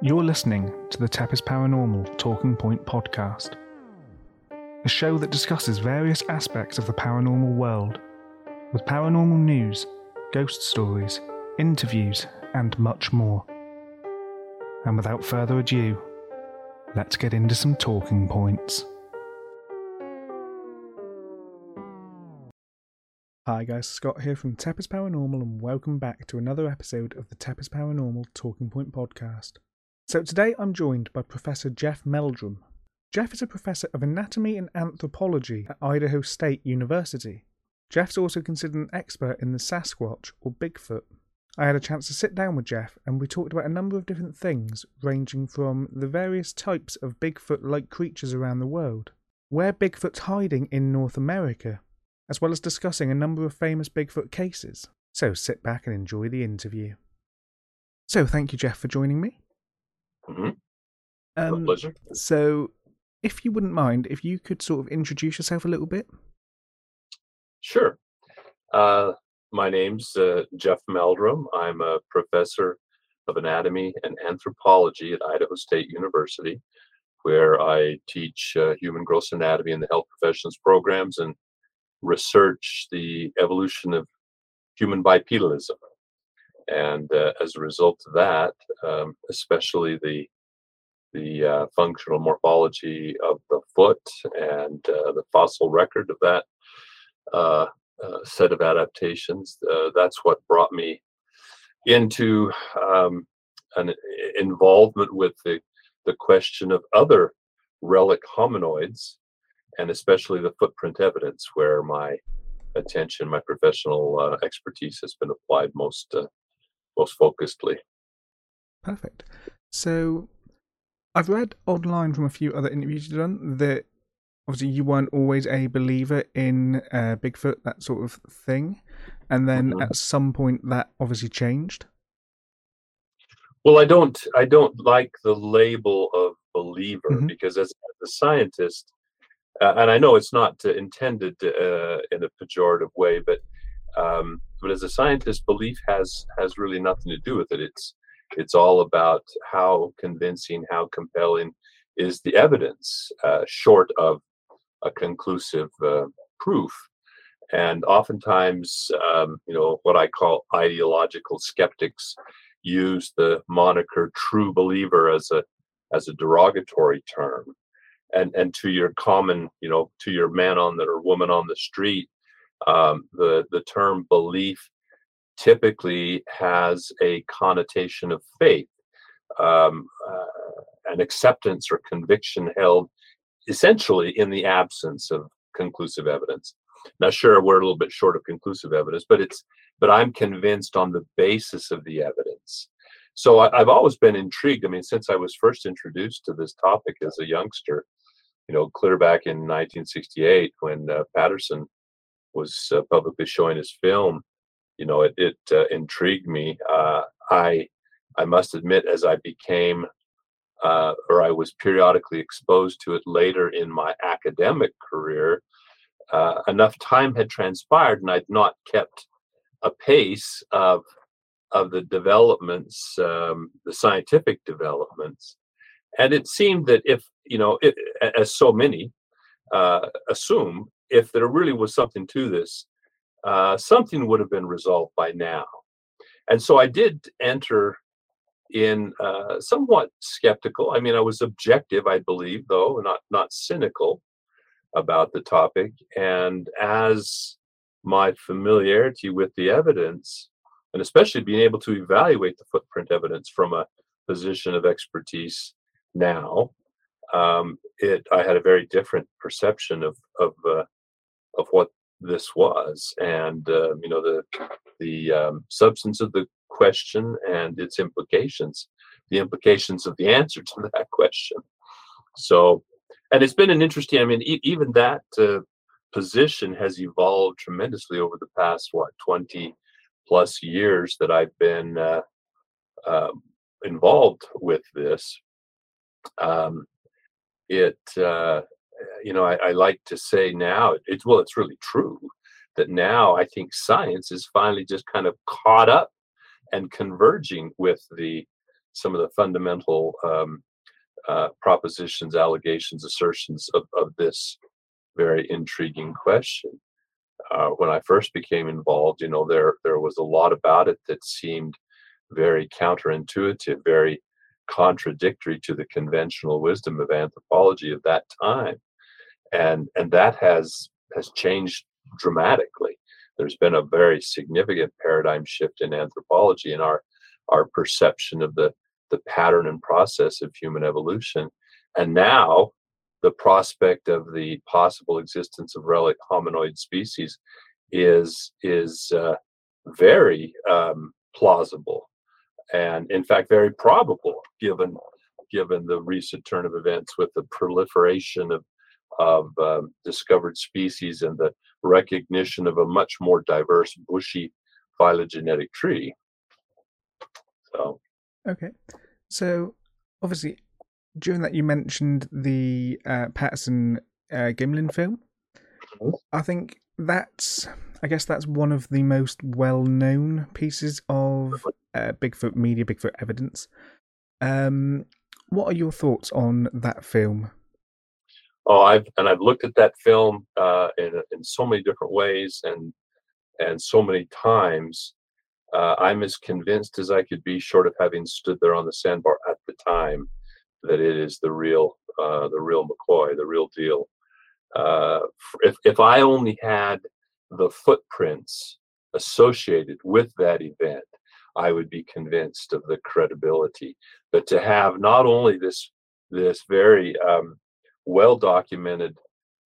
You're listening to the Tepes Paranormal Talking Point podcast, a show that discusses various aspects of the paranormal world, with paranormal news, ghost stories, interviews, and much more. And without further ado, let's get into some talking points. Hi guys, Scott here from Tepes Paranormal, and welcome back to another episode of the Tepes Paranormal Talking Point podcast. So today I'm joined by Professor Jeff Meldrum. Jeff is a professor of anatomy and anthropology at Idaho State University. Jeff's also considered an expert in the Sasquatch or Bigfoot. I had a chance to sit down with Jeff and we talked about a number of different things, ranging from the various types of Bigfoot like creatures around the world, where Bigfoot's hiding in North America, as well as discussing a number of famous Bigfoot cases. So sit back and enjoy the interview. So thank you, Jeff, for joining me. Mm-hmm. Um, pleasure. So, if you wouldn't mind, if you could sort of introduce yourself a little bit. Sure. Uh, my name's uh, Jeff Meldrum. I'm a professor of anatomy and anthropology at Idaho State University, where I teach uh, human gross anatomy in the health professions programs and research the evolution of human bipedalism. And uh, as a result of that, um, especially the the uh, functional morphology of the foot and uh, the fossil record of that uh, uh set of adaptations. Uh, that's what brought me into um, an involvement with the, the question of other relic hominoids, and especially the footprint evidence, where my attention, my professional uh, expertise has been applied most most focusedly. Perfect. So I've read online from a few other interviews you've done that obviously you weren't always a believer in uh, Bigfoot, that sort of thing, and then mm-hmm. at some point that obviously changed. Well, I don't, I don't like the label of believer mm-hmm. because as, a scientist, uh, and I know it's not intended uh, in a pejorative way, but um, but as a scientist, belief has has really nothing to do with it. It's it's all about how convincing, how compelling is the evidence, uh, short of a conclusive uh, proof. And oftentimes, um, you know, what I call ideological skeptics use the moniker "true believer" as a as a derogatory term. And and to your common, you know, to your man on the or woman on the street, um, the the term belief typically has a connotation of faith, um, uh, an acceptance or conviction held essentially in the absence of conclusive evidence. Now, sure, we're a little bit short of conclusive evidence, but it's but I'm convinced on the basis of the evidence. So I, have always been intrigued. I mean, since I was first introduced to this topic as a youngster, you know, clear back in 1968 when uh, Patterson was uh, publicly showing his film, you know, it, it uh, intrigued me. Uh, I I must admit, as I became uh, or I was periodically exposed to it later in my academic career, uh, enough time had transpired, and I'd not kept a pace of of the developments, um, the scientific developments, and it seemed that if you know, it, as so many uh, assume, if there really was something to this, uh, something would have been resolved by now. And so I did enter in uh, somewhat skeptical. I mean, I was objective, I believe, though not not cynical about the topic. And as my familiarity with the evidence, and especially being able to evaluate the footprint evidence from a position of expertise now, um, it I had a very different perception of of uh, of what this was, and uh, you know the the um, substance of the question and its implications, the implications of the answer to that question. So, and it's been an interesting. I mean, e- even that uh, position has evolved tremendously over the past what twenty plus years that I've been uh, uh, involved with this. Um, it uh, you know, I, I, like to say now, it's well, it's really true that now I think science is finally just kind of caught up and converging with the some of the fundamental um, uh, propositions, allegations, assertions of, of this very intriguing question. Uh, when I first became involved, you know, there there was a lot about it that seemed very counterintuitive, very contradictory to the conventional wisdom of anthropology of that time, and and that has has changed dramatically. There's been a very significant paradigm shift in anthropology in our our perception of the the pattern and process of human evolution. And now the prospect of the possible existence of relic hominoid species is is uh, very um, plausible and in fact very probable given given the recent turn of events with the proliferation of of um, discovered species and the recognition of a much more diverse bushy phylogenetic tree so Okay. So obviously, during that you mentioned the uh, Patterson uh, Gimlin film. Mm-hmm. I think that's, I guess that's one of the most well-known pieces of uh, Bigfoot media, Bigfoot evidence. Um, what are your thoughts on that film? Oh, I've and I've looked at that film uh, in in so many different ways and and so many times uh, I'm as convinced as I could be, short of having stood there on the sandbar at the time, that it is the real, uh, the real McCoy, the real deal. Uh, if if I only had the footprints associated with that event, I would be convinced of the credibility. But to have not only this this very um, well documented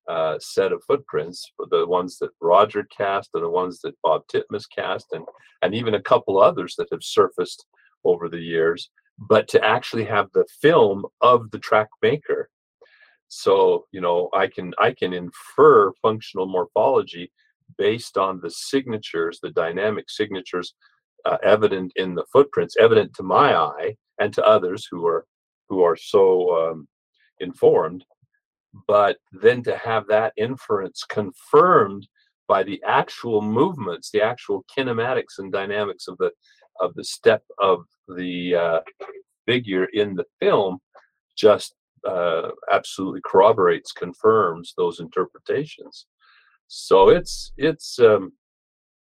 uh, set of footprints, the ones that Roger cast and the ones that Bob Titmus cast, and and even a couple others that have surfaced over the years. But to actually have the film of the track maker, so you know I can I can infer functional morphology based on the signatures, the dynamic signatures uh, evident in the footprints, evident to my eye and to others who are who are so um, informed but then to have that inference confirmed by the actual movements the actual kinematics and dynamics of the of the step of the uh, figure in the film just uh, absolutely corroborates confirms those interpretations. So it's it's um,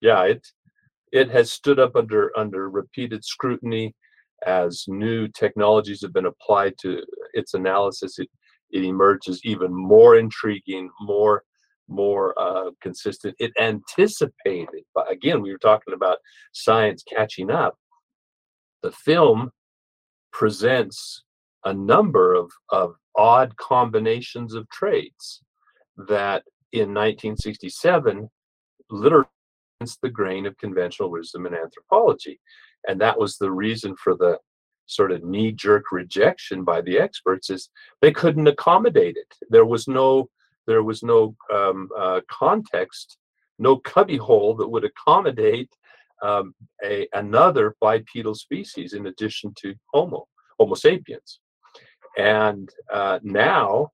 yeah it it has stood up under under repeated scrutiny as new technologies have been applied to its analysis. It it emerges even more intriguing, more more uh, consistent. It anticipated, but again, we were talking about science catching up. The film presents a number of, of odd combinations of traits that in 1967 literally the grain of conventional wisdom in anthropology. And that was the reason for the sort of knee jerk rejection by the experts is they couldn't accommodate it. There was no there was no um, uh, context, no cubbyhole that would accommodate um, a another bipedal species in addition to Homo Homo sapiens. And uh, now,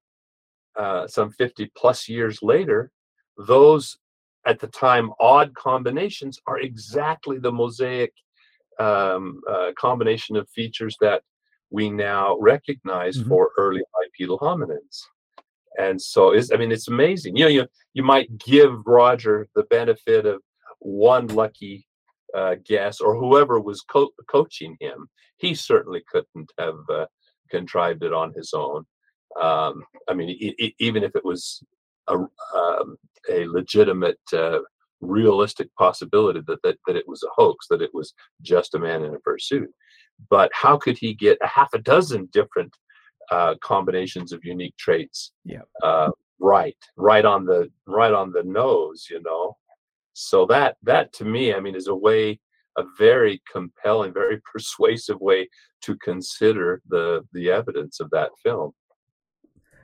uh, some 50 plus years later, those at the time odd combinations are exactly the mosaic um, uh, combination of features that we now recognize mm-hmm. for early bipedal hominins. And so is I mean it's amazing. You know, you you might give Roger the benefit of one lucky uh, guess or whoever was co- coaching him. He certainly couldn't have uh, contrived it on his own. Um, I mean, even if it was a, um, a legitimate uh, realistic possibility that, that that it was a hoax, that it was just a man in a fursuit. But how could he get a half a dozen different uh, combinations of unique traits yeah. uh, right, right on the right on the nose, you know? So that that to me, I mean, is a way, a very compelling, very persuasive way to consider the the evidence of that film.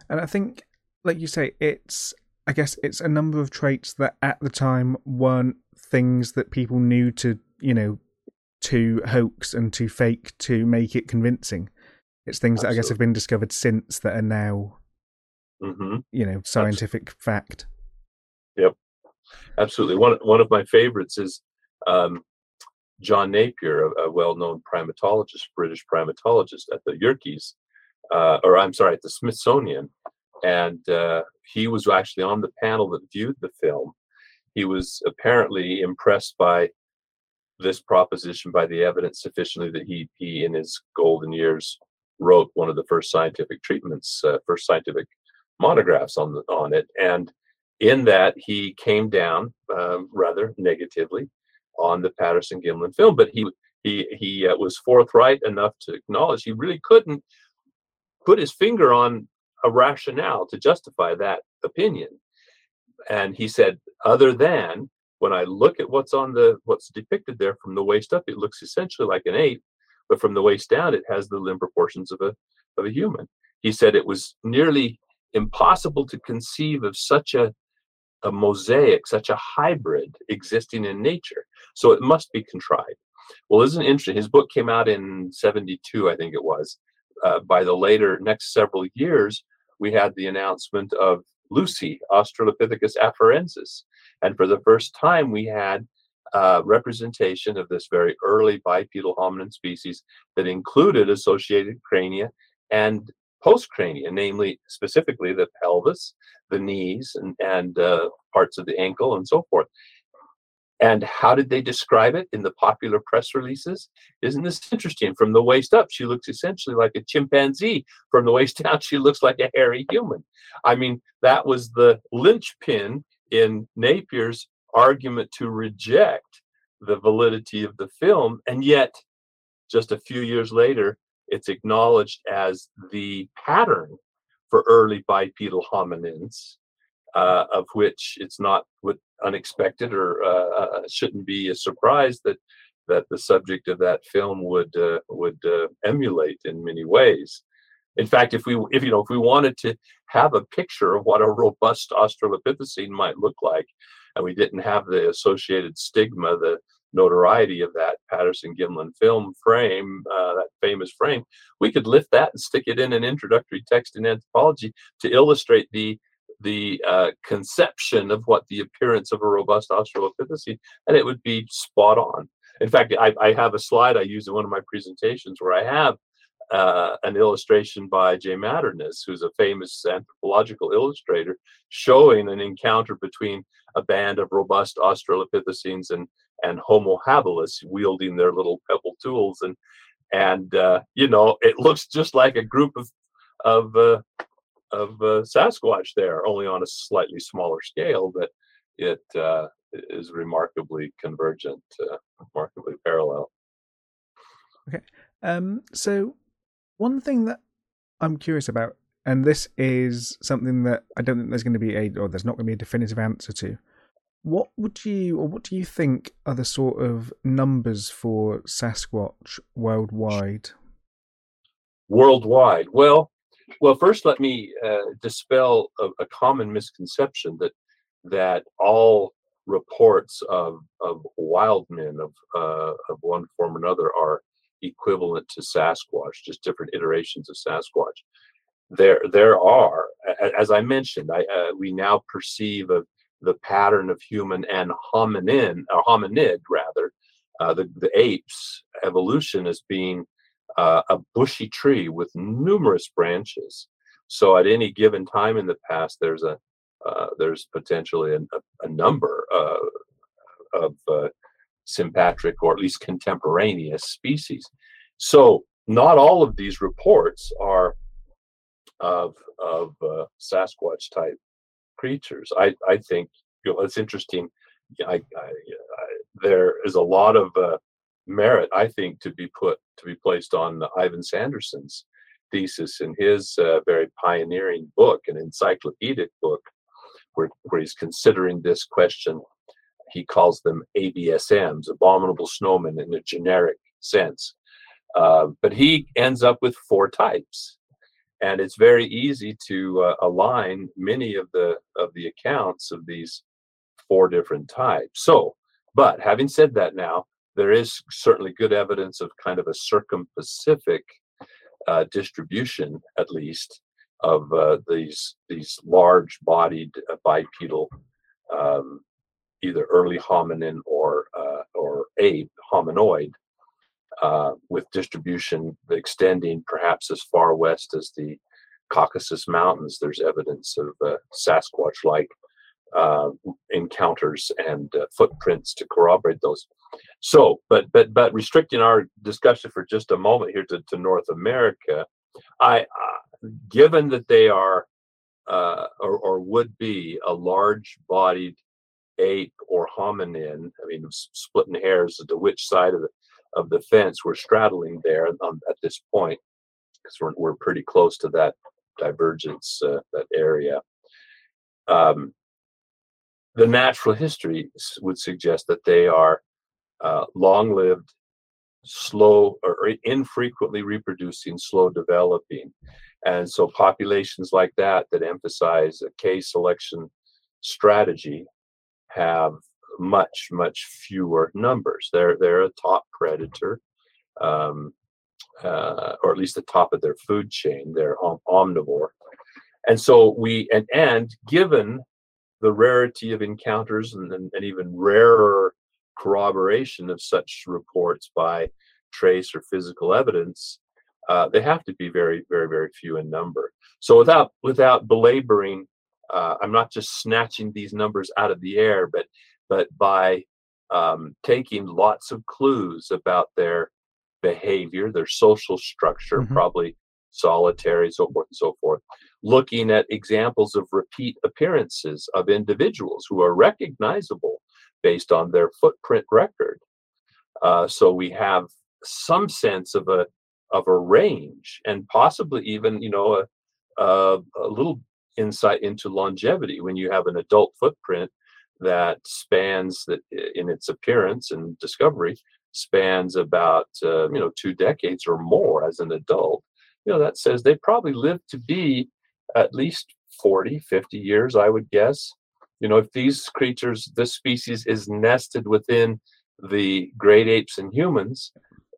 And I think, like you say, it's I guess it's a number of traits that at the time weren't things that people knew to, you know, to hoax and to fake to make it convincing. It's things Absolutely. that I guess have been discovered since that are now, mm-hmm. you know, scientific Absolutely. fact. Yep, absolutely. One one of my favorites is um, John Napier, a, a well-known primatologist, British primatologist at the Yerkes, uh, or I'm sorry, at the Smithsonian, and uh, he was actually on the panel that viewed the film. He was apparently impressed by this proposition, by the evidence sufficiently that he, he in his golden years, wrote one of the first scientific treatments, uh, first scientific monographs on the, on it, and in that he came down um, rather negatively on the Patterson Gimlin film, but he he he uh, was forthright enough to acknowledge he really couldn't put his finger on a rationale to justify that opinion. And he said, other than when I look at what's on the what's depicted there from the waist up, it looks essentially like an ape, but from the waist down, it has the limb proportions of a of a human. He said it was nearly impossible to conceive of such a a mosaic, such a hybrid existing in nature. So it must be contrived. Well, isn't it interesting? His book came out in 72, I think it was. Uh, by the later next several years, we had the announcement of Lucy, Australopithecus afarensis. And for the first time, we had uh, representation of this very early bipedal hominin species that included associated crania and postcrania, namely specifically the pelvis, the knees, and, and uh, parts of the ankle, and so forth. And how did they describe it in the popular press releases? Isn't this interesting? From the waist up, she looks essentially like a chimpanzee. From the waist down, she looks like a hairy human. I mean, that was the linchpin in Napier's argument to reject the validity of the film. And yet, just a few years later, it's acknowledged as the pattern for early bipedal hominins, uh, of which it's not unexpected or uh, uh, shouldn't be a surprise that that the subject of that film would uh, would uh, emulate in many ways. In fact, if we if you know if we wanted to have a picture of what a robust Australopithecine might look like, and we didn't have the associated stigma, the notoriety of that Patterson Gimlin film frame, uh, that famous frame, we could lift that and stick it in an introductory text in anthropology to illustrate the the uh, conception of what the appearance of a robust Australopithecine, and it would be spot on. In fact, I, I, have a slide I use in one of my presentations where I have uh, an illustration by Jay Matternes, who's a famous anthropological illustrator, showing an encounter between a band of robust Australopithecines and and Homo habilis wielding their little pebble tools, and and uh, you know it looks just like a group of of uh, of uh, Sasquatch there, only on a slightly smaller scale, but it uh, is remarkably convergent, uh, remarkably parallel. Okay, um, so one thing that I'm curious about, and this is something that I don't think there's going to be a, or there's not going to be a definitive answer to. What would you, or what do you think are the sort of numbers for Sasquatch worldwide? Worldwide, well, well, first, let me uh, dispel a, a, common misconception that that all reports of of wild men of uh, of one form or another are equivalent to Sasquatch, just different iterations of Sasquatch. There, there are, as I mentioned, I, uh, we now perceive of the pattern of human and hominin, or hominid rather, uh, the the apes evolution as being uh, a bushy tree with numerous branches. So at any given time in the past, there's a uh, there's potentially a, a number uh, of uh, sympatric or at least contemporaneous species. So not all of these reports are of of uh, Sasquatch type creatures. I I think you know it's interesting. I, I, I there is a lot of uh, merit, I think, to be put to be placed on Ivan Sanderson's thesis in his uh, very pioneering book, an encyclopedic book, where, where he's considering this question. He calls them ABSMs, abominable snowmen, in a generic sense. Uh, but he ends up with four types, and it's very easy to uh, align many of the of the accounts of these four different types. So, but having said that, now there is certainly good evidence of kind of a circum-Pacific uh, distribution, at least, of uh, these these large-bodied uh, bipedal, um, either early hominin or uh, or ape, hominoid, uh, with distribution extending perhaps as far west as the Caucasus Mountains. There's evidence of uh, Sasquatch like uh, encounters and footprints to corroborate those. So, but but but restricting our discussion for just a moment here to, to North America, I uh, given that they are uh, or, or would be a large-bodied ape or hominin. I mean, splitting hairs as to which side of the of the fence we're straddling there on, at this point, because we're we're pretty close to that divergence, uh, that area. Um, the natural history would suggest that they are uh, long-lived, slow or infrequently reproducing, slow developing, and so populations like that that emphasize a K selection strategy have much much fewer numbers. They're they're a top predator, um, uh, or at least the top of their food chain. They're om- omnivore, and so we and and given the rarity of encounters and, and, and even rarer corroboration of such reports by trace or physical evidence, uh, they have to be very, very, very few in number. So without without belaboring, uh, I'm not just snatching these numbers out of the air, but but by um, taking lots of clues about their behavior, their social structure, mm-hmm. probably solitary, so forth and so forth, looking at examples of repeat appearances of individuals who are recognizable based on their footprint record. Uh, so we have some sense of a of a range and possibly even you know a, a, a little insight into longevity when you have an adult footprint that spans that in its appearance and discovery spans about uh, you know two decades or more as an adult you know that says they probably lived to be at least 40 50 years i would guess you know if these creatures this species is nested within the great apes and humans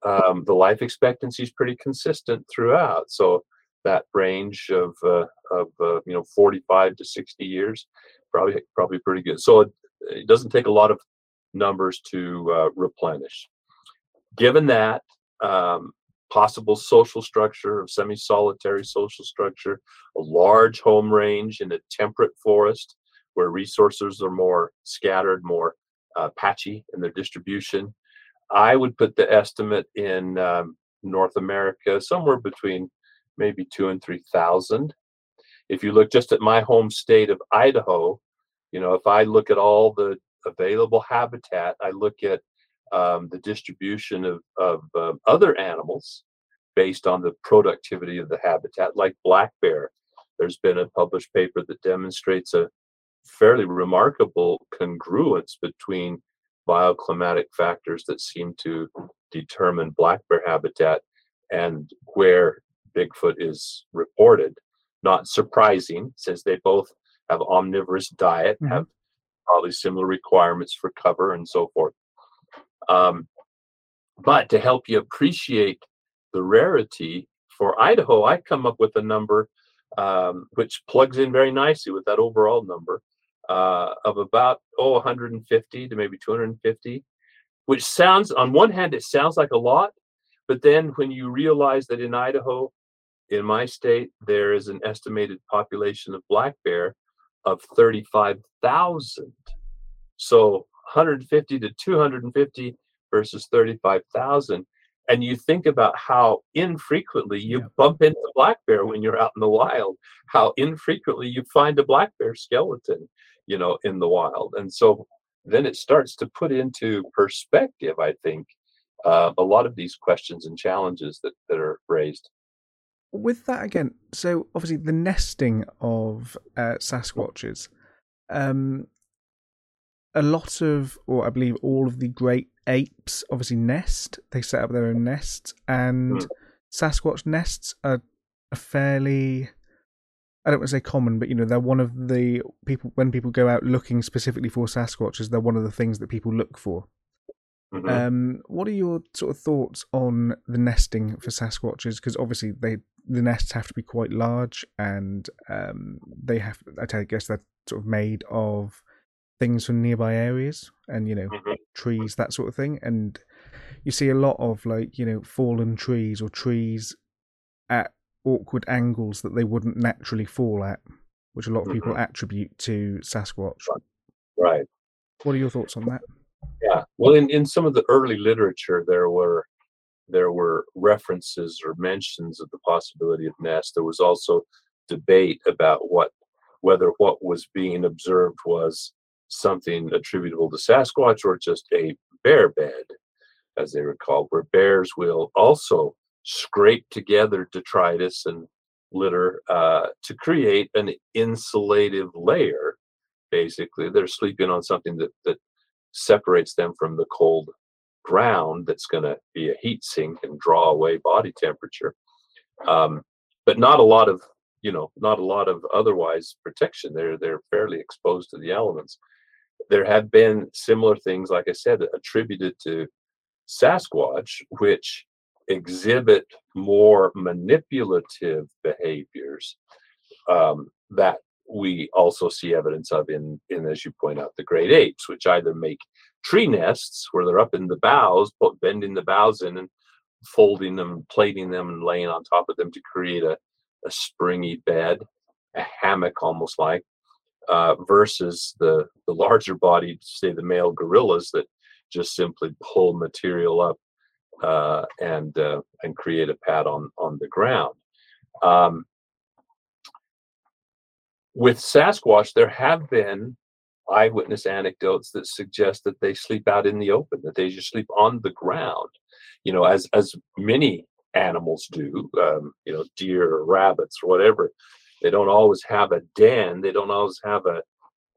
um, the life expectancy is pretty consistent throughout. So that range of uh, of uh, you know 45 to 60 years, probably probably pretty good. So it, it doesn't take a lot of numbers to uh, replenish. Given that um, possible social structure of semi-solitary social structure, a large home range in a temperate forest where resources are more scattered, more uh, patchy in their distribution, I would put the estimate in um, North America somewhere between maybe two and three thousand. If you look just at my home state of Idaho, you know, if I look at all the available habitat, I look at um, the distribution of, of uh, other animals based on the productivity of the habitat, like black bear. There's been a published paper that demonstrates a fairly remarkable congruence between bioclimatic factors that seem to determine black bear habitat and where Bigfoot is reported. Not surprising, since they both have omnivorous diet, mm-hmm. have probably similar requirements for cover and so forth. Um, but to help you appreciate the rarity for Idaho, I come up with a number um, which plugs in very nicely with that overall number uh, of about oh 150 to maybe 250 which sounds on one hand it sounds like a lot but then when you realize that in idaho in my state there is an estimated population of black bear of 35000 so 150 to 250 versus 35000 and you think about how infrequently you yeah. bump into black bear when you're out in the wild how infrequently you find a black bear skeleton you know, in the wild. And so then it starts to put into perspective, I think, uh, a lot of these questions and challenges that, that are raised. With that again, so obviously the nesting of uh, Sasquatches, um, a lot of, or I believe all of the great apes obviously nest. They set up their own nests, and mm. Sasquatch nests are a fairly I don't want to say common, but you know, they're one of the people when people go out looking specifically for Sasquatches, they're one of the things that people look for. Mm-hmm. Um, what are your sort of thoughts on the nesting for Sasquatches? Because obviously they the nests have to be quite large, and um, they have. I guess they're sort of made of things from nearby areas and you know mm-hmm. trees that sort of thing and you see a lot of like you know fallen trees or trees at awkward angles that they wouldn't naturally fall at which a lot of people mm-hmm. attribute to sasquatch. Right. What are your thoughts on that? Yeah. Well in, in some of the early literature there were there were references or mentions of the possibility of nests. There was also debate about what whether what was being observed was something attributable to Sasquatch or just a bear bed, as they were called, where bears will also scrape together detritus and litter uh, to create an insulative layer. Basically, they're sleeping on something that, that separates them from the cold ground that's going to be a heat sink and draw away body temperature. Um, but not a lot of you know not a lot of otherwise protection they're they're fairly exposed to the elements there have been similar things, like I said, attributed to Sasquatch, which exhibit more manipulative behaviors um, that we also see evidence of in, in, as you point out, the great apes, which either make tree nests where they're up in the boughs, but bending the boughs in and folding them, plating them, and laying on top of them to create a, a springy bed, a hammock almost like, uh, versus the the larger bodied, say the male gorillas that just simply pull material up uh, and uh, and create a pad on on the ground. Um, with Sasquatch, there have been eyewitness anecdotes that suggest that they sleep out in the open, that they just sleep on the ground. You know, as as many animals do. Um, you know, deer or rabbits or whatever. They don't always have a den. They don't always have a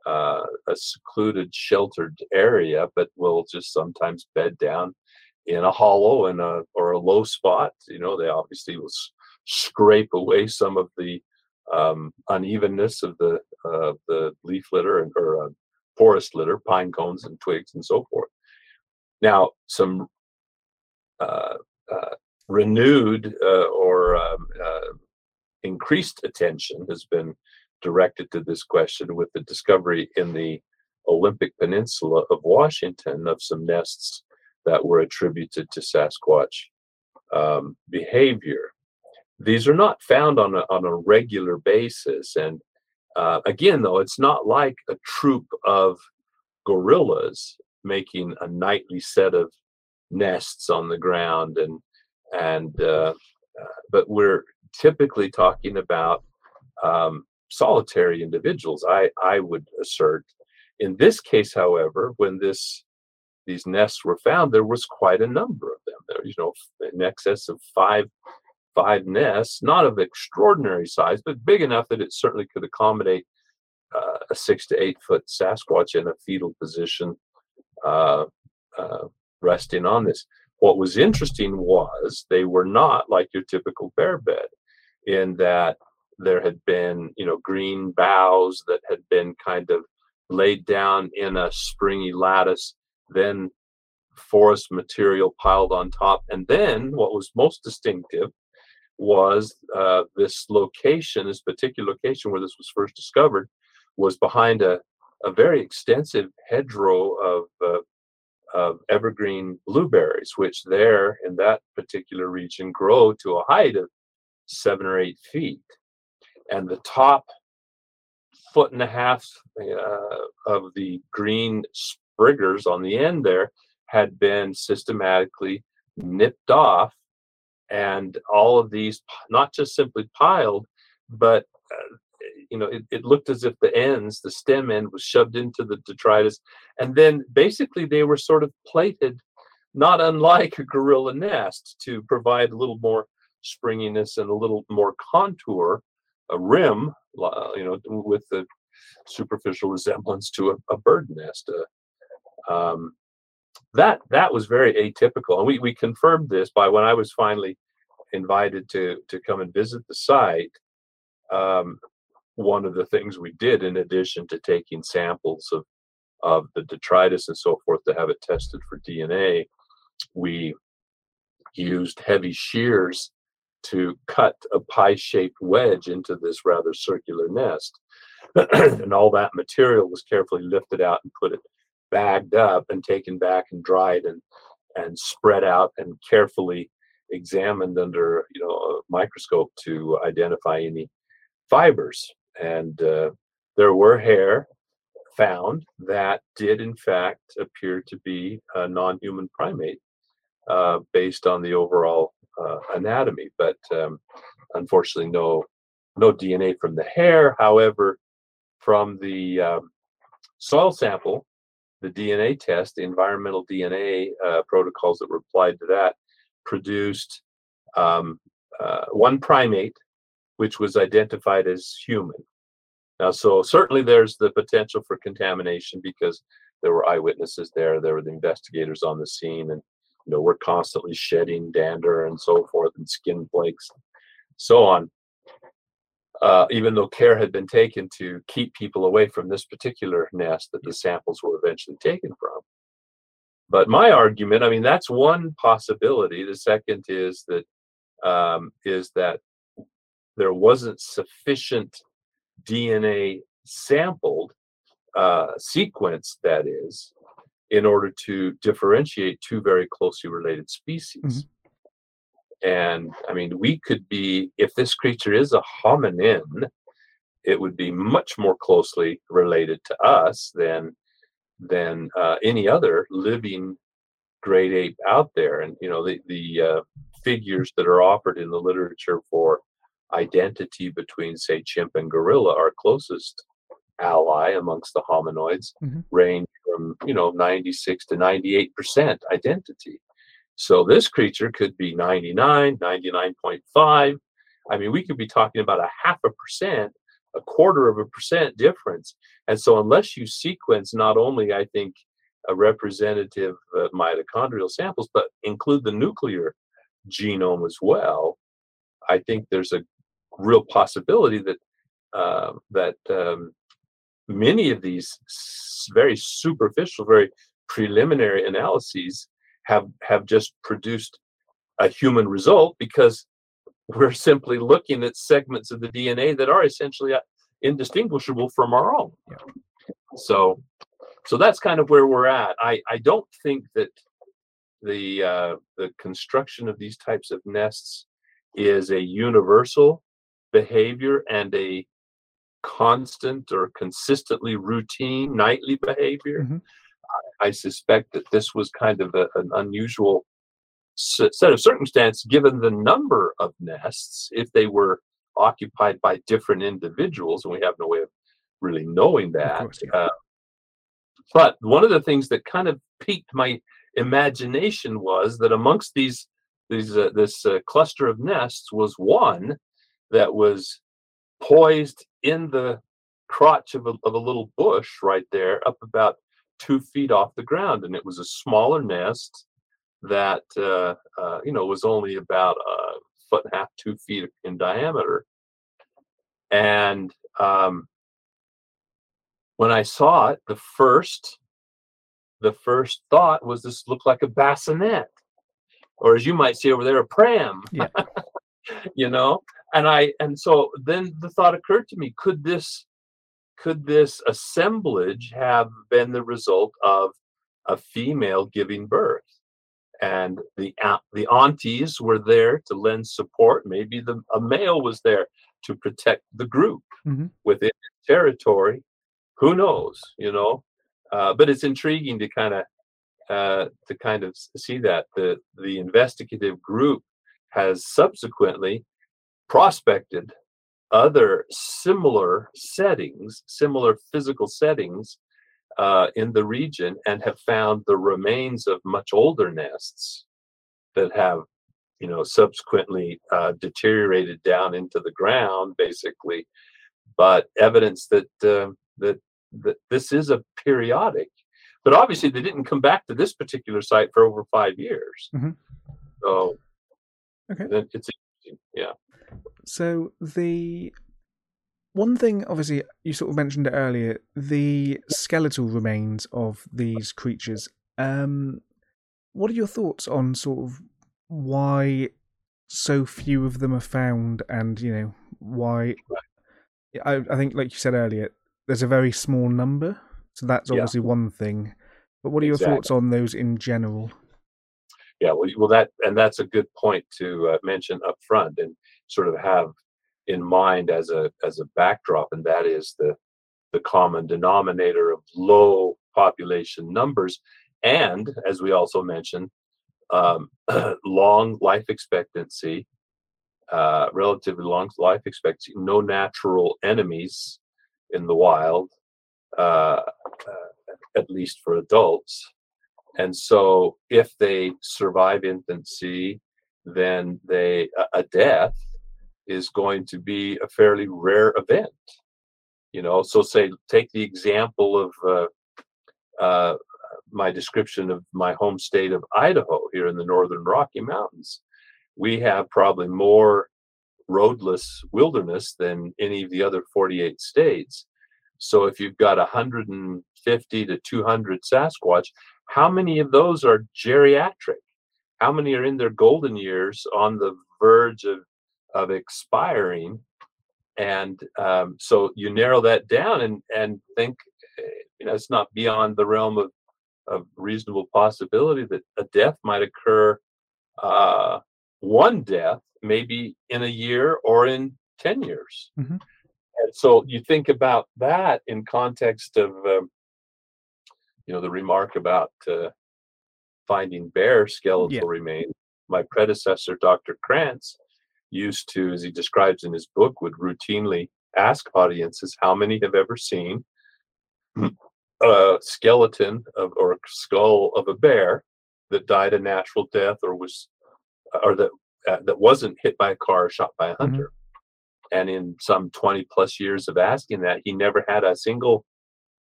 uh, a secluded, sheltered area, but will just sometimes bed down in a hollow and a or a low spot. You know, they obviously will scrape away some of the um, unevenness of the uh, the leaf litter and or uh, forest litter, pine cones and twigs and so forth. Now, some uh, uh renewed uh, or um, uh, increased attention has been directed to this question with the discovery in the Olympic Peninsula of Washington of some nests that were attributed to Sasquatch um, behavior. These are not found on a, on a regular basis. And uh, again, though, it's not like a troop of gorillas making a nightly set of nests on the ground and and uh, uh, but we're typically talking about um, solitary individuals. I I would assert. In this case, however, when this these nests were found, there was quite a number of them. There, you know, in excess of five five nests, not of extraordinary size, but big enough that it certainly could accommodate uh, a six to eight foot Sasquatch in a fetal position, uh, uh, resting on this. What was interesting was they were not like your typical bear bed in that there had been, you know, green boughs that had been kind of laid down in a springy lattice, then forest material piled on top. And then what was most distinctive was uh, this location, this particular location where this was first discovered, was behind a, a very extensive hedgerow of, uh, of evergreen blueberries, which there in that particular region grow to a height of seven or eight feet. And the top foot and a half uh, of the green spriggers on the end there had been systematically nipped off. And all of these, not just simply piled, but uh, you know, it, it, looked as if the ends, the stem end, was shoved into the detritus, and then basically they were sort of plated, not unlike a gorilla nest, to provide a little more springiness and a little more contour, a rim, you know, with the superficial resemblance to a, a bird nest. Uh, um, that that was very atypical, and we we confirmed this by when I was finally invited to to come and visit the site. Um, one of the things we did, in addition to taking samples of of the detritus and so forth to have it tested for DNA, we used heavy shears to cut a pie shaped wedge into this rather circular nest. and all that material was carefully lifted out and put it bagged up and taken back and dried and and spread out and carefully examined under you know a microscope to identify any fibers. And uh, there were hair found that did in fact appear to be a non-human primate uh, based on the overall uh, anatomy. But um, unfortunately no no dna from the hair. However from the um, soil sample the dna test the environmental dna uh, protocols that were applied to that produced um, uh, one primate which was identified as human now, so certainly there's the potential for contamination because there were eyewitnesses there, there were the investigators on the scene, and you know we're constantly shedding dander and so forth, and skin flakes, so on. Uh, even though care had been taken to keep people away from this particular nest that the samples were eventually taken from. But my argument, I mean, that's one possibility. The second is that um, is that there wasn't sufficient DNA sampled, uh, sequence that is, in order to differentiate two very closely related species. Mm-hmm. And I mean, we could be, if this creature is a hominin, it would be much more closely related to us than than uh, any other living great ape out there. And you know, the the uh, figures that are offered in the literature for identity between, say, chimp and gorilla, our closest ally amongst the hominoids, mm-hmm. range from, you know, 96 to 98% identity. So this creature could be 99, 99.5. I mean, we could be talking about a half a percent, a quarter of a percent difference. And so, unless you sequence not only, I think, a representative uh, mitochondrial samples, but include the nuclear genome as well, I think there's a real possibility that uh, that um, many of these very superficial, very preliminary analyses have have just produced a human result because we're simply looking at segments of the DNA that are essentially uh, indistinguishable from our own. So, so that's kind of where we're at. I I don't think that the uh, the construction of these types of nests is a universal behavior and a constant or consistently routine nightly behavior. Mm-hmm. I, suspect that this was kind of a, an unusual set of circumstance given the number of nests if they were occupied by different individuals and we have no way of really knowing that course, yeah. uh, but one of the things that kind of piqued my imagination was that amongst these these uh, this uh, cluster of nests was one that was poised in the crotch of a, of a little bush right there, up about two feet off the ground. And it was a smaller nest that, uh, uh, you know, was only about a foot and a half, two feet in diameter. And um, when I saw it, the first, the first thought was this looked like a bassinet, or as you might see over there, a pram. Yeah. you know, and I and so then the thought occurred to me: could this could this assemblage have been the result of a female giving birth? And the the aunties were there to lend support. Maybe the a male was there to protect the group mm-hmm. within territory. Who knows? You know, uh, but it's intriguing to kind of uh, to kind of see that the the investigative group has subsequently prospected other similar settings, similar physical settings uh, in the region, and have found the remains of much older nests that have, you know, subsequently uh, deteriorated down into the ground, basically. But evidence that uh, that that this is a periodic. But obviously, they didn't come back to this particular site for over five years. Mm-hmm. So, okay, it's. Yeah. So the one thing, obviously, you sort of mentioned it earlier, the skeletal remains of these creatures. Um, what are your thoughts on sort of why so few of them are found, and you know why? I, I think, like you said earlier, there's a very small number. So that's obviously yeah. one thing. But what are your exactly. thoughts on those in general? Yeah, well, well, that and that's a good point to uh, mention up front and sort of have in mind as a as a backdrop, and that is the the common denominator of low population numbers, and as we also mentioned, um, long life expectancy, uh, relatively long life expectancy, no natural enemies in the wild, uh, uh, at least for adults. And so, if they survive infancy, then they a death is going to be a fairly rare event. You know, so say take the example of uh, uh, my description of my home state of Idaho here in the northern Rocky Mountains. We have probably more roadless wilderness than any of the other 48 states. So if you've got 150 to 200 Sasquatch, how many of those are geriatric? How many are in their golden years on the verge of, of expiring? And um, so you narrow that down and, and think, eh, you know, it's not beyond the realm of, of reasonable possibility that a death might occur uh, one death maybe in a year or in 10 years. Mm-hmm. And so you think about that in context of, um, you know, the remark about uh, finding bear skeletal yeah. remains. My predecessor, Dr. Krantz, used to, as he describes in his book, would routinely ask audiences how many have ever seen a skeleton of, or a skull of a bear that died a natural death or was or that uh, that wasn't hit by a car or shot by a mm-hmm. hunter. Mm-hmm. And in some 20 plus years of asking that, he never had a single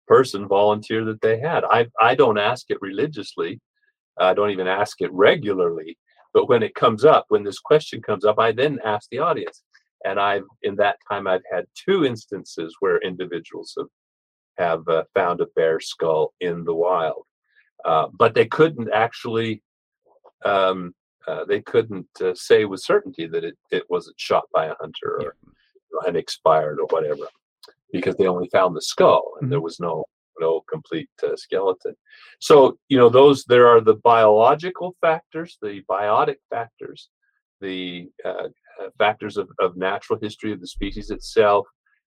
person volunteer that they had. I, I don't ask it religiously. I don't even ask it regularly. But when it comes up, when this question comes up, I then ask the audience. And I've, in that time, I've had two instances where individuals have, have uh, found a bear skull in the wild. Uh, but they couldn't actually um, uh, they couldn't uh, say with certainty that it, it wasn't shot by a hunter or yeah. and expired or whatever because they only found the skull and mm-hmm. there was no no complete uh, skeleton. So you know those there are the biological factors the biotic factors the uh, uh, factors of, of natural history of the species itself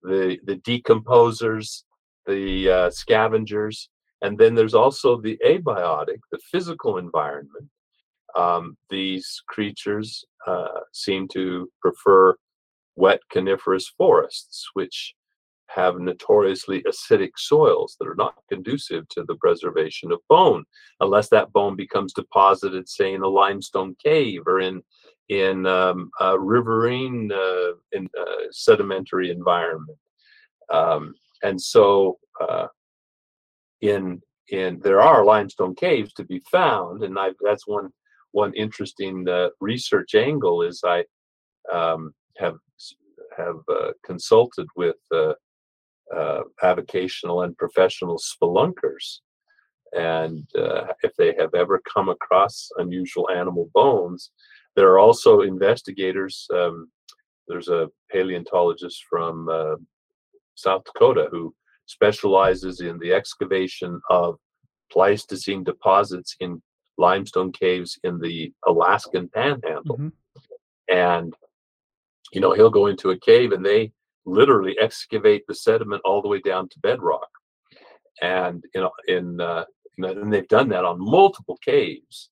the the decomposers the scavengers and then there's also the abiotic the physical environment. Um, these creatures uh, seem to prefer wet coniferous forests, which have notoriously acidic soils that are not conducive to the preservation of bone, unless that bone becomes deposited, say, in a limestone cave or in in um, a riverine uh, in, uh, sedimentary environment. Um, and so, uh, in in there are limestone caves to be found, and I've, that's one one interesting uh, research angle is I um, have have uh, consulted with uh, uh avocational and professional spelunkers, and uh, if they have ever come across unusual animal bones, there are also investigators. Um, there's a paleontologist from uh, South Dakota who specializes in the excavation of Pleistocene deposits in limestone caves in the Alaskan panhandle. Mm-hmm. And, you know, he'll go into a cave and they literally excavate the sediment all the way down to bedrock. And, you know, in, uh, and they've done that on multiple caves.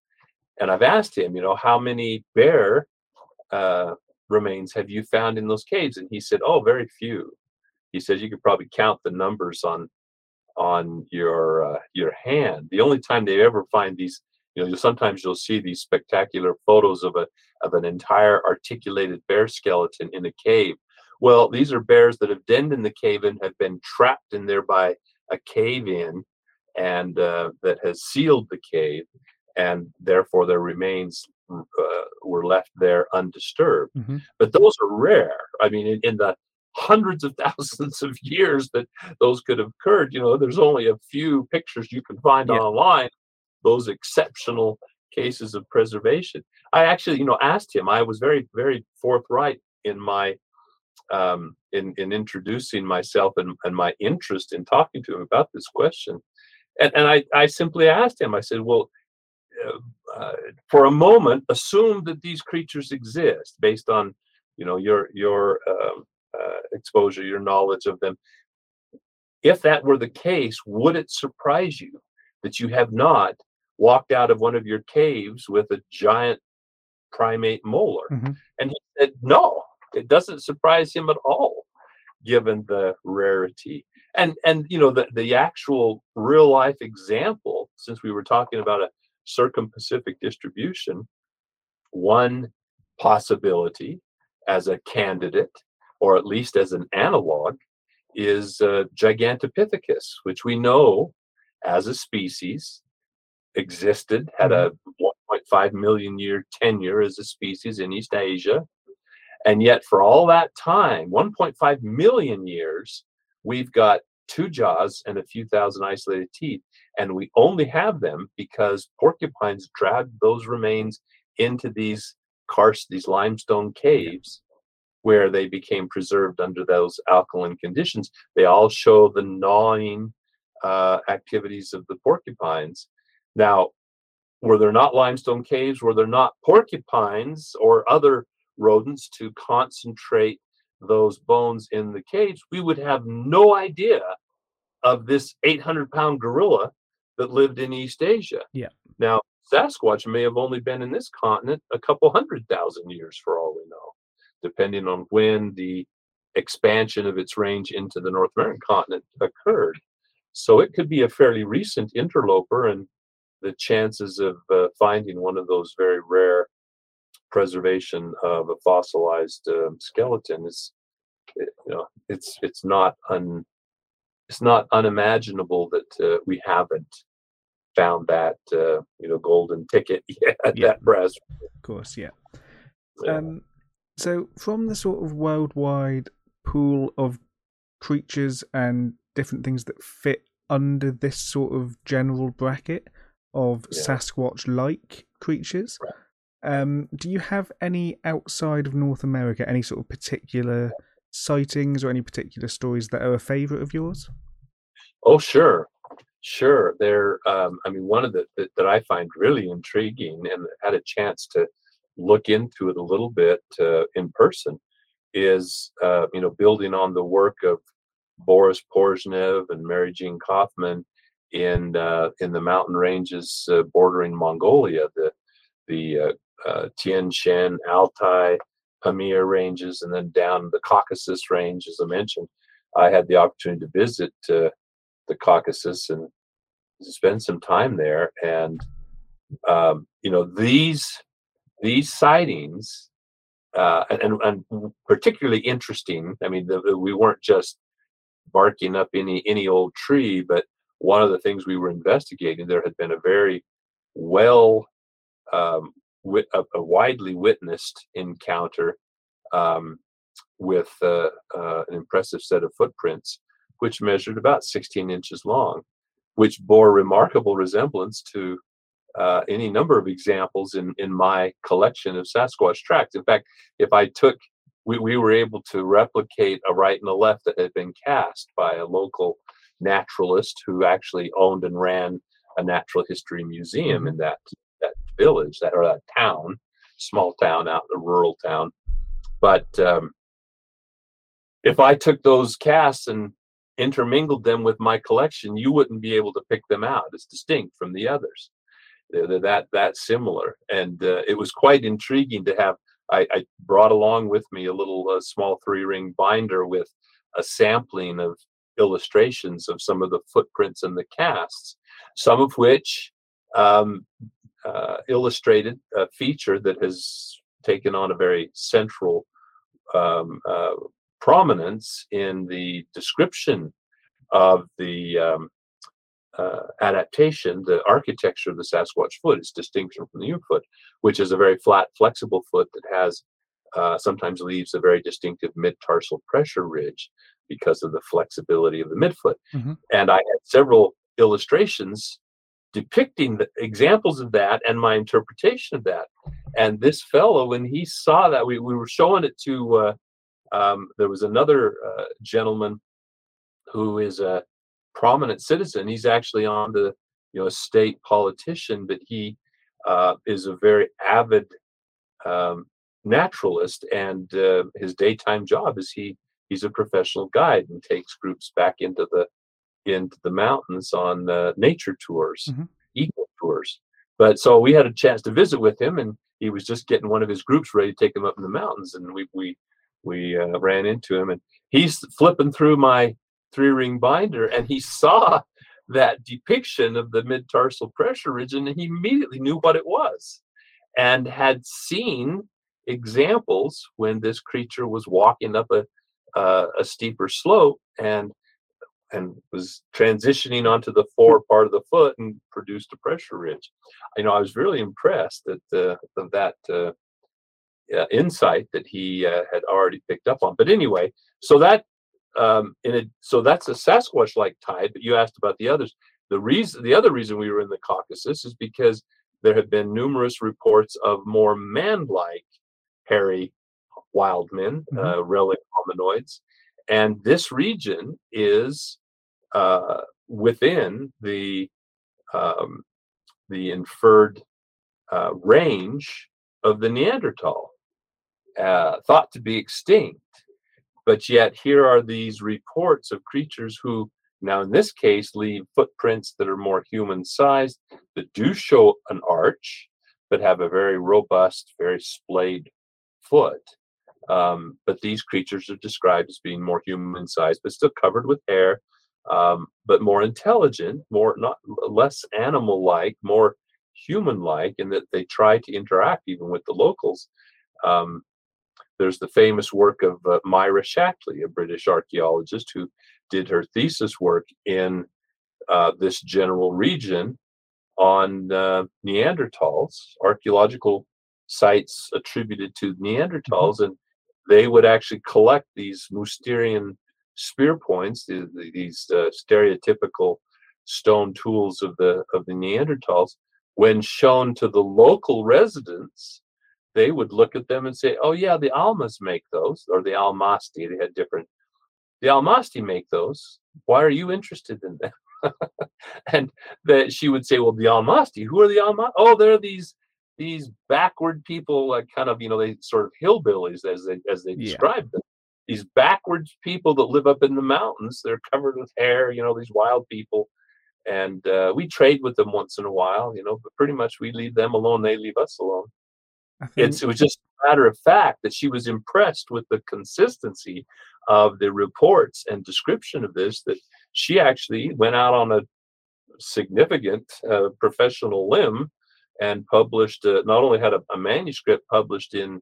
And I've asked him, you know, how many bear uh, remains have you found in those caves? And he said, oh, very few. He says you could probably count the numbers on on your uh, your hand. The only time they ever find these you know, sometimes you'll see these spectacular photos of a of an entire articulated bear skeleton in a cave. Well, these are bears that have denned in the cave and have been trapped in there by a cave in, and uh, that has sealed the cave, and therefore their remains uh, were left there undisturbed. Mm-hmm. But those are rare. I mean, in, in the hundreds of thousands of years that those could have occurred. You know, there's only a few pictures you can find yeah. online those exceptional cases of preservation. I actually, you know, asked him. I was very, very forthright in my um, in in introducing myself and, and my interest in talking to him about this question. And, and I, I simply asked him, I said, well, uh, uh, for a moment, assume that these creatures exist based on, you know, your your um, uh, exposure, your knowledge of them. If that were the case, would it surprise you that you have not walked out of one of your caves with a giant primate molar? Mm-hmm. And he said, no, it doesn't surprise him at all, given the rarity. And and you know the the actual real life example, since we were talking about a circum-Pacific distribution, one possibility as a candidate, or at least as an analog, is uh, Gigantopithecus, which we know as a species existed, had a mm-hmm. 1.5 million year tenure as a species in East Asia. And yet, for all that time, 1.5 million years, we've got two jaws and a few thousand isolated teeth. And we only have them because porcupines dragged those remains into these karst, these limestone caves, where they became preserved under those alkaline conditions. They all show the gnawing uh, activities of the porcupines. Now, were there not limestone caves? Were there not porcupines or other rodents to concentrate those bones in the cage, We would have no idea of this 800 pound gorilla that lived in East Asia. Yeah. Now, Sasquatch may have only been in this continent a couple hundred thousand years for all we know, depending on when the expansion of its range into the North American continent occurred. So it could be a fairly recent interloper, and the chances of uh, finding one of those very rare preservation of a fossilized uh, skeleton is, you know, it's it's not un, it's not unimaginable that uh, we haven't found that uh, you know golden ticket yet yeah. that brass of course yeah. yeah. um so from the sort of worldwide pool of creatures and different things that fit under this sort of general bracket of yeah. sasquatch like creatures right. Um, do you have any outside of North America, any sort of particular sightings or any particular stories that are a favorite of yours? Oh, sure. Sure. There, um, I mean, one of the that, that I find really intriguing and had a chance to look into it a little bit uh, in person is, uh, you know, building on the work of Boris Porshnev and Marie-Jeanne Koffmann in uh, in the mountain ranges uh, bordering Mongolia, the the uh, Tian Shan, Altai, Pamir ranges, and then down the Caucasus range, as I mentioned. I had the opportunity to visit uh, the Caucasus and spend some time there. And um, you know these these sightings, uh, and, and particularly interesting. I mean, the, we weren't just barking up any any old tree, but one of the things we were investigating, there had been a very well um, wit- a, a, widely witnessed encounter um, with uh, uh, an impressive set of footprints, which measured about 16 inches long, which bore remarkable resemblance to uh, any number of examples in, in my collection of Sasquatch tracks. In fact, if I took, we, we were able to replicate a right and a left that had been cast by a local naturalist who actually owned and ran a natural history museum mm-hmm. in that village that or that town, small town out in the rural town. But um, if I took those casts and intermingled them with my collection, you wouldn't be able to pick them out. It's distinct from the others. They're that that similar, and uh, it was quite intriguing to have. I, I brought along with me a little uh, small three ring binder with a sampling of illustrations of some of the footprints and the casts, some of which um, uh, illustrated a feature that has taken on a very central um, uh, prominence in the description of the um, uh, adaptation, the architecture of the Sasquatch foot is distinction from the human foot, which is a very flat, flexible foot that has uh, sometimes leaves a very distinctive mid-tarsal pressure ridge because of the flexibility of the midfoot. Mm-hmm. And I had several illustrations depicting the examples of that and my interpretation of that. And this fellow, when he saw that, we, we were showing it to uh, um, there was another uh, gentleman who is a prominent citizen. He's actually on the you know state politician, but he uh, is a very avid um, naturalist, and uh, his daytime job is he he's a professional guide and takes groups back into the into the mountains on uh, nature tours, mm-hmm. eco tours. But so we had a chance to visit with him, and he was just getting one of his groups ready to take him up in the mountains, and we we we uh, ran into him, and he's flipping through my three ring binder, and he saw that depiction of the mid tarsal pressure ridge, and he immediately knew what it was, and had seen examples when this creature was walking up a uh, a steeper slope and and was transitioning onto the fore part of the foot and produced a pressure ridge. You know, I was really impressed at uh, of that uh, uh, insight that he uh, had already picked up on. But anyway, so that um, in a, so that's a Sasquatch-like tide. But you asked about the others. The reason, the other reason we were in the Caucasus is because there have been numerous reports of more man-like hairy wild men, mm-hmm. uh, relic hominoids, and this region is uh, within the um, the inferred uh, range of the Neanderthal, uh, thought to be extinct. But yet, here are these reports of creatures who, now in this case, leave footprints that are more human sized, that do show an arch, but have a very robust, very splayed foot. Um, but these creatures are described as being more human sized, but still covered with hair, um, but more intelligent, more not less animal like, more human like, in that they try to interact even with the locals. Um, there's the famous work of uh, Myra Shackley, a British archaeologist who did her thesis work in uh, this general region on uh, Neanderthals, archaeological sites attributed to Neanderthals, mm-hmm. and they would actually collect these Mousterian spear points, these uh, stereotypical stone tools of the of the Neanderthals. When shown to the local residents, they would look at them and say, "Oh yeah, the Almas make those, or the Almasti. They had different. The Almasti make those. Why are you interested in them?" and that she would say, "Well, the Almasti. Who are the Almasti? Oh, they're these these backward people, like kind of you know they sort of hillbillies as they as they yeah. describe them. These backwards people that live up in the mountains. They're covered with hair. You know these wild people." And uh, we trade with them once in a while, you know, but pretty much we leave them alone; they leave us alone. It's, it was just a matter of fact that she was impressed with the consistency of the reports and description of this that she actually went out on a significant uh, professional limb and published uh, not only had a, a, manuscript published in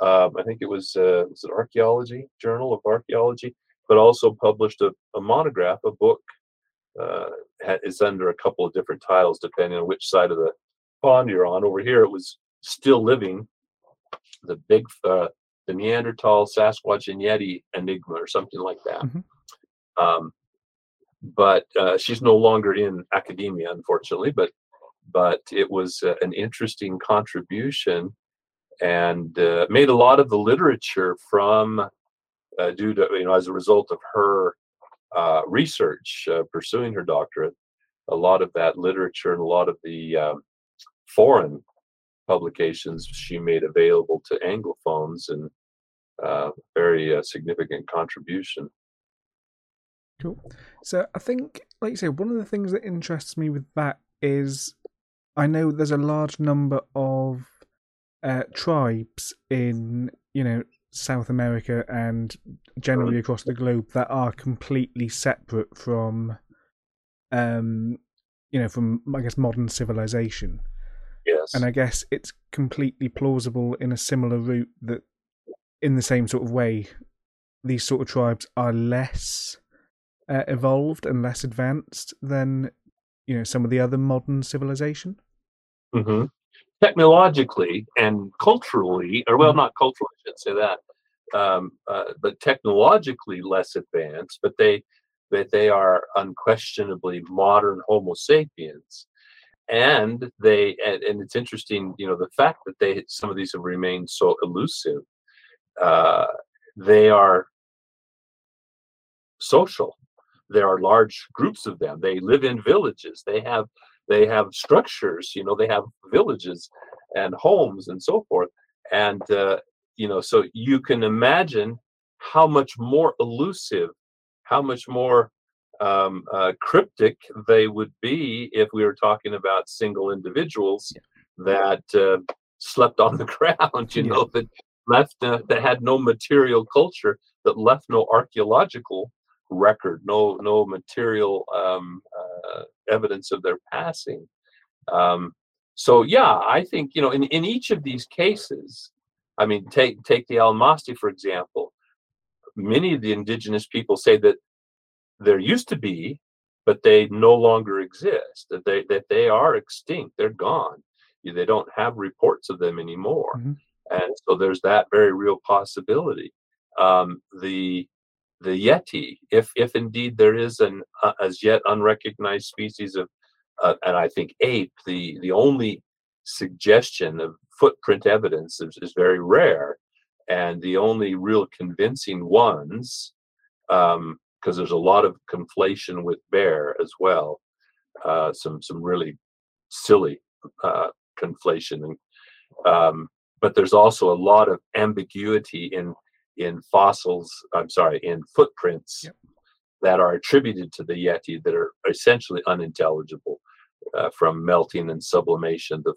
uh, I think it was uh, was it archaeology journal of archaeology but also published a, a monograph a book uh, is under a couple of different titles depending on which side of the pond you're on over here it was still living the big uh, the Neanderthal, Sasquatch, and Yeti enigma or something like that. Mm-hmm. Um, but uh, she's no longer in academia, unfortunately. But but it was uh, an interesting contribution and uh, made a lot of the literature from uh, due to you know as a result of her uh, research uh, pursuing her doctorate. A lot of that literature and a lot of the um, foreign publications she made available to Anglophones and uh, very significant contribution. Cool. So I think, like you say, one of the things that interests me with that is I know there's a large number of uh, tribes in, you know, South America and generally across the globe that are completely separate from, um, you know, from I guess modern civilization. Yes. And I guess it's completely plausible in a similar route that, in the same sort of way, these sort of tribes are less uh, evolved and less advanced than you know some of the other modern civilization. Mm-hmm. Technologically and culturally, or well, mm-hmm. not culturally, I should say that, um, uh, but technologically less advanced. But they that they are unquestionably modern Homo sapiens and they and, and, it's interesting you know the fact that they some of these have remained so elusive uh, they are social. There are large groups of them. They live in villages. They have they have structures. You know, they have villages and homes and so forth. And uh, you know, so you can imagine how much more elusive, how much more um, uh, cryptic they would be if we were talking about single individuals yeah. that uh, slept on the ground, you yeah. know, that left uh, that had no material culture, that left no archaeological record, no no material um, uh, evidence of their passing. Um, so yeah, I think you know in, in each of these cases, I mean take take the Almasti for example. Many of the indigenous people say that there used to be, but they no longer exist. That they that they are extinct. They're gone. They don't have reports of them anymore. Mm-hmm. And so there's that very real possibility. Um, the the yeti, if if indeed there is an uh, as yet unrecognized species of, uh, and I think ape, the the only suggestion of footprint evidence is, is very rare, and the only real convincing ones, because um, there's a lot of conflation with bear as well, uh, some some really silly uh, conflation, and um, but there's also a lot of ambiguity in in fossils, I'm sorry, in footprints yep. that are attributed to the Yeti that are essentially unintelligible uh, from melting and sublimation. The,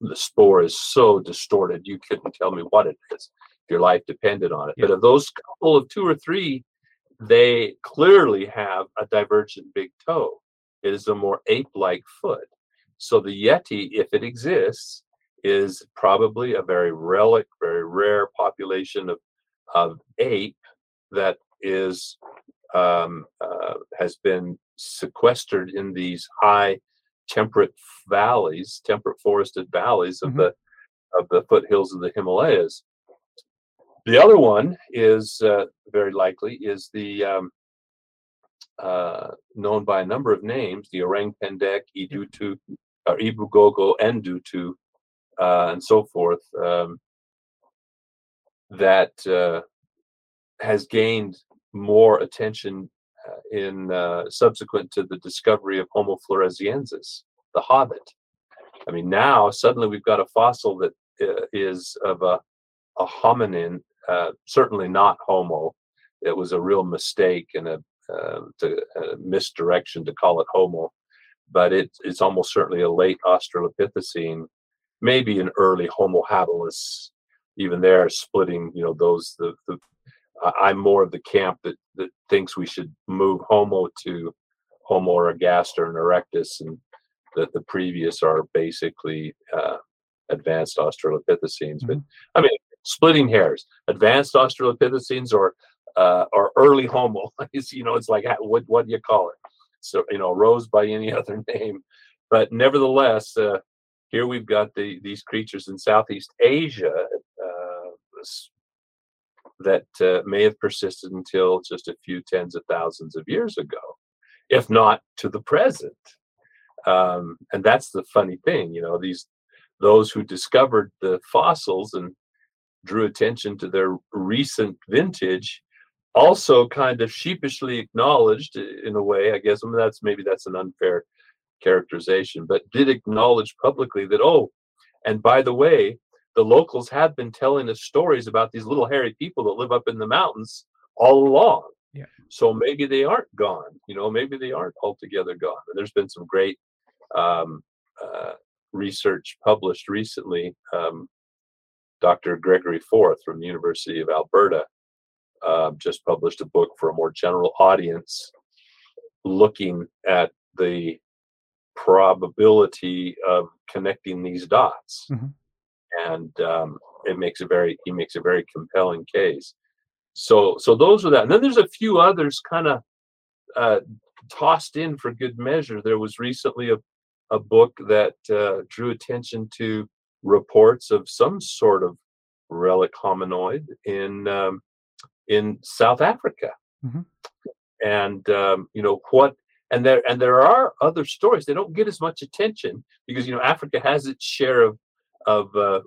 the spoor is so distorted, you couldn't tell me what it is your life depended on it. Yep. But of those couple of two or three, they clearly have a divergent big toe. It is a more ape like foot. So the Yeti, if it exists, is probably a very relic, very rare population of of ape that is um, uh, has been sequestered in these high temperate valleys, temperate forested valleys of mm-hmm. the of the foothills of the Himalayas. The other one is uh, very likely is the um, uh, known by a number of names, the Orang Pendek, Idutu, or Ebu Gogo, Endutu, uh, and so forth. Um, that uh, has gained more attention uh, in uh, subsequent to the discovery of Homo floresiensis, the hobbit. I mean, now suddenly we've got a fossil that uh, is of a, a hominin, uh, certainly not Homo. It was a real mistake and a, to, a misdirection to call it Homo, but it, it's almost certainly a late Australopithecine, maybe an early Homo habilis even there splitting you know those the, the i'm more of the camp that that thinks we should move homo to homo ergaster and erectus and that the previous are basically uh, advanced australopithecines. Mm-hmm. but i mean splitting hairs advanced australopithecines or uh, or early homo you know it's like what what do you call it? So you know rose by any other name. But nevertheless uh, here we've got the, these creatures in Southeast Asia that uh, may have persisted until just a few tens of thousands of years ago, if not to the present. Um, and that's the funny thing, you know, these those who discovered the fossils and drew attention to their recent vintage also kind of sheepishly acknowledged in a way i guess I mean, that's maybe that's an unfair characterization but did acknowledge publicly that oh and by the way the locals have been telling us stories about these little hairy people that live up in the mountains all along. Yeah. So maybe they aren't gone. You know, maybe they aren't altogether gone. And there's been some great um, uh, research published recently. Um, Dr. Gregory Forth from the University of Alberta uh, just published a book for a more general audience looking at the probability of connecting these dots. Mm-hmm and um, it makes a very he makes a very compelling case. So so those are that, and then there's a few others kind of uh, tossed in for good measure. There was recently a a book that uh, drew attention to reports of some sort of relic hominoid in um, in South Africa, mm-hmm. and um, you know what. And there and there are other stories. They don't get as much attention because you know Africa has its share of of uh,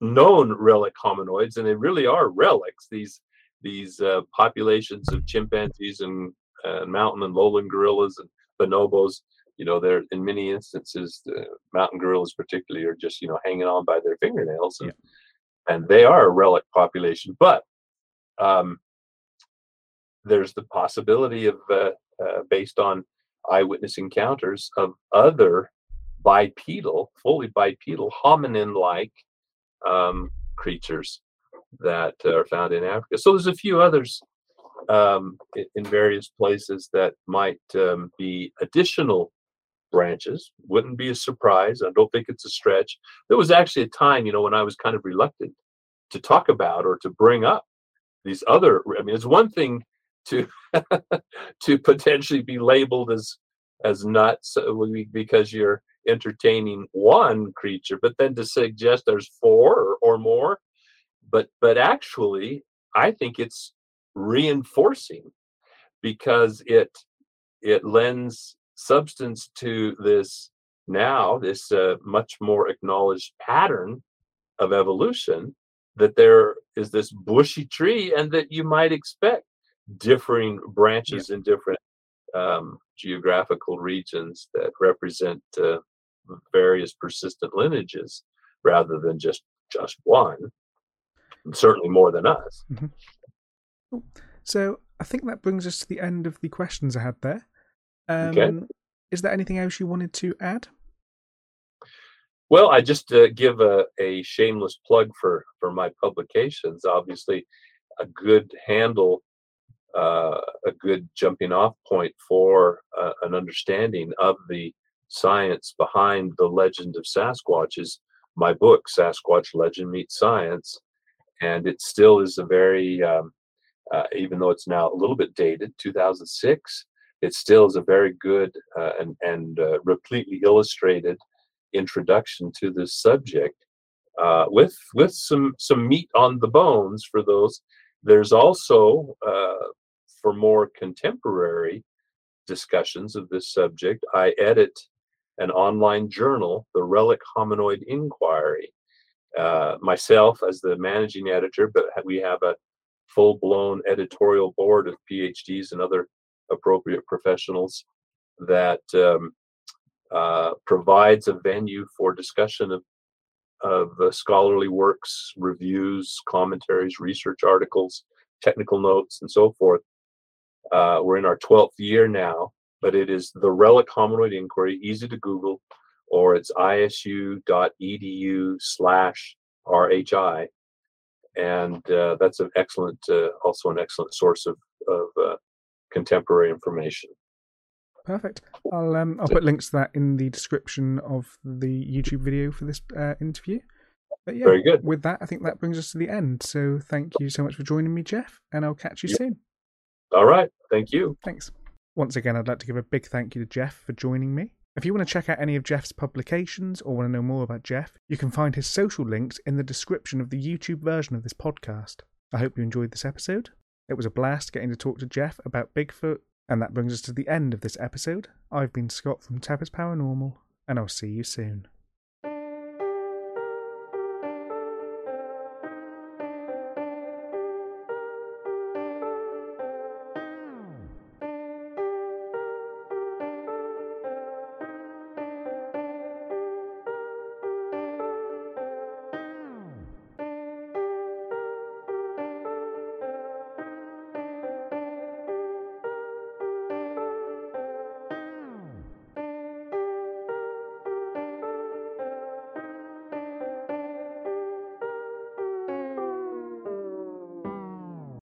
known relic hominoids, and they really are relics. These these uh, populations of chimpanzees and uh, mountain and lowland gorillas and bonobos. You know, they're in many instances the mountain gorillas, particularly, are just you know hanging on by their fingernails, and yeah. and they are a relic population. But um, there's the possibility of, uh, uh based on eyewitness encounters, of other bipedal, fully bipedal, hominin-like um, creatures that are found in Africa. So there's a few others um, in, in, various places that might um, be additional branches. Wouldn't be a surprise. I don't think it's a stretch. There was actually a time, you know, when I was kind of reluctant to talk about or to bring up these other. I mean, it's one thing to to potentially be labeled as as nuts uh, because you're entertaining one creature, but then to suggest there's four or, or more, but but actually, I think it's reinforcing because it it lends substance to this now this uh, much more acknowledged pattern of evolution that there is this bushy tree and that you might expect differing branches yeah. in different um, geographical regions that represent uh, various persistent lineages rather than just just one certainly more than us. Mm-hmm. so i think that brings us to the end of the questions i had there. Um, okay. is there anything else you wanted to add? Well i just uh, give a, a shameless plug for for my publications. Obviously a good handle uh, a good jumping off point for uh, an understanding of the science behind the legend of Sasquatch is my book, Sasquatch Legend Meets Science. And it still is a very, um, uh, even though it's now a little bit dated, 2006, it still is a very good uh, and, and uh, repletely illustrated introduction to this subject uh, with, with some, some meat on the bones for those. There's also, uh, for more contemporary discussions of this subject, I edit an online journal, the Relic Hominoid Inquiry. Uh, myself as the managing editor, but we have a full blown editorial board of PhDs and other appropriate professionals that um, uh, provides a venue for discussion of, of uh, scholarly works, reviews, commentaries, research articles, technical notes, and so forth. Uh, we're in our 12th year now, but it is the Relic Hominoid Inquiry, easy to Google, or it's isu.edu slash RHI. And uh, that's an excellent, uh, also an excellent source of, of uh, contemporary information. Perfect. I'll um, I'll put links to that in the description of the YouTube video for this uh, interview. But yeah, Very good. With that, I think that brings us to the end. So thank you so much for joining me, Jeff, and I'll catch you soon. All right. Thank you. Thanks. Once again, I'd like to give a big thank you to Jeff for joining me. If you want to check out any of Jeff's publications or want to know more about Jeff, you can find his social links in the description of the YouTube version of this podcast. I hope you enjoyed this episode. It was a blast getting to talk to Jeff about Bigfoot, and that brings us to the end of this episode. I've been Scott from Tappers Paranormal, and I'll see you soon.